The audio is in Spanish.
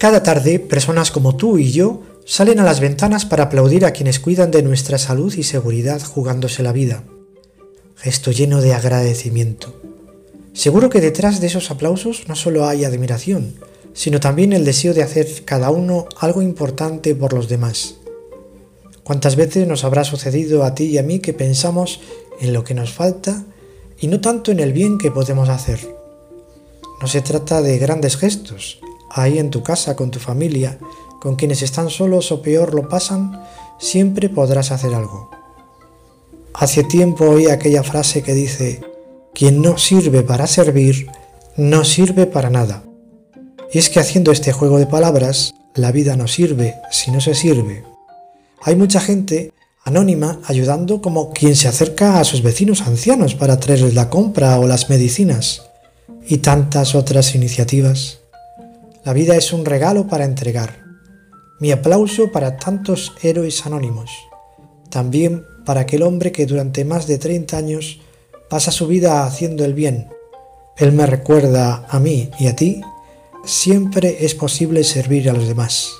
Cada tarde, personas como tú y yo salen a las ventanas para aplaudir a quienes cuidan de nuestra salud y seguridad jugándose la vida. Gesto lleno de agradecimiento. Seguro que detrás de esos aplausos no solo hay admiración, sino también el deseo de hacer cada uno algo importante por los demás. ¿Cuántas veces nos habrá sucedido a ti y a mí que pensamos en lo que nos falta y no tanto en el bien que podemos hacer? No se trata de grandes gestos, ahí en tu casa, con tu familia, con quienes están solos o peor lo pasan, siempre podrás hacer algo. Hace tiempo oí aquella frase que dice, quien no sirve para servir, no sirve para nada. Y es que haciendo este juego de palabras, la vida no sirve si no se sirve. Hay mucha gente anónima ayudando como quien se acerca a sus vecinos ancianos para traerles la compra o las medicinas y tantas otras iniciativas. La vida es un regalo para entregar. Mi aplauso para tantos héroes anónimos. También para aquel hombre que durante más de 30 años pasa su vida haciendo el bien. Él me recuerda a mí y a ti, siempre es posible servir a los demás.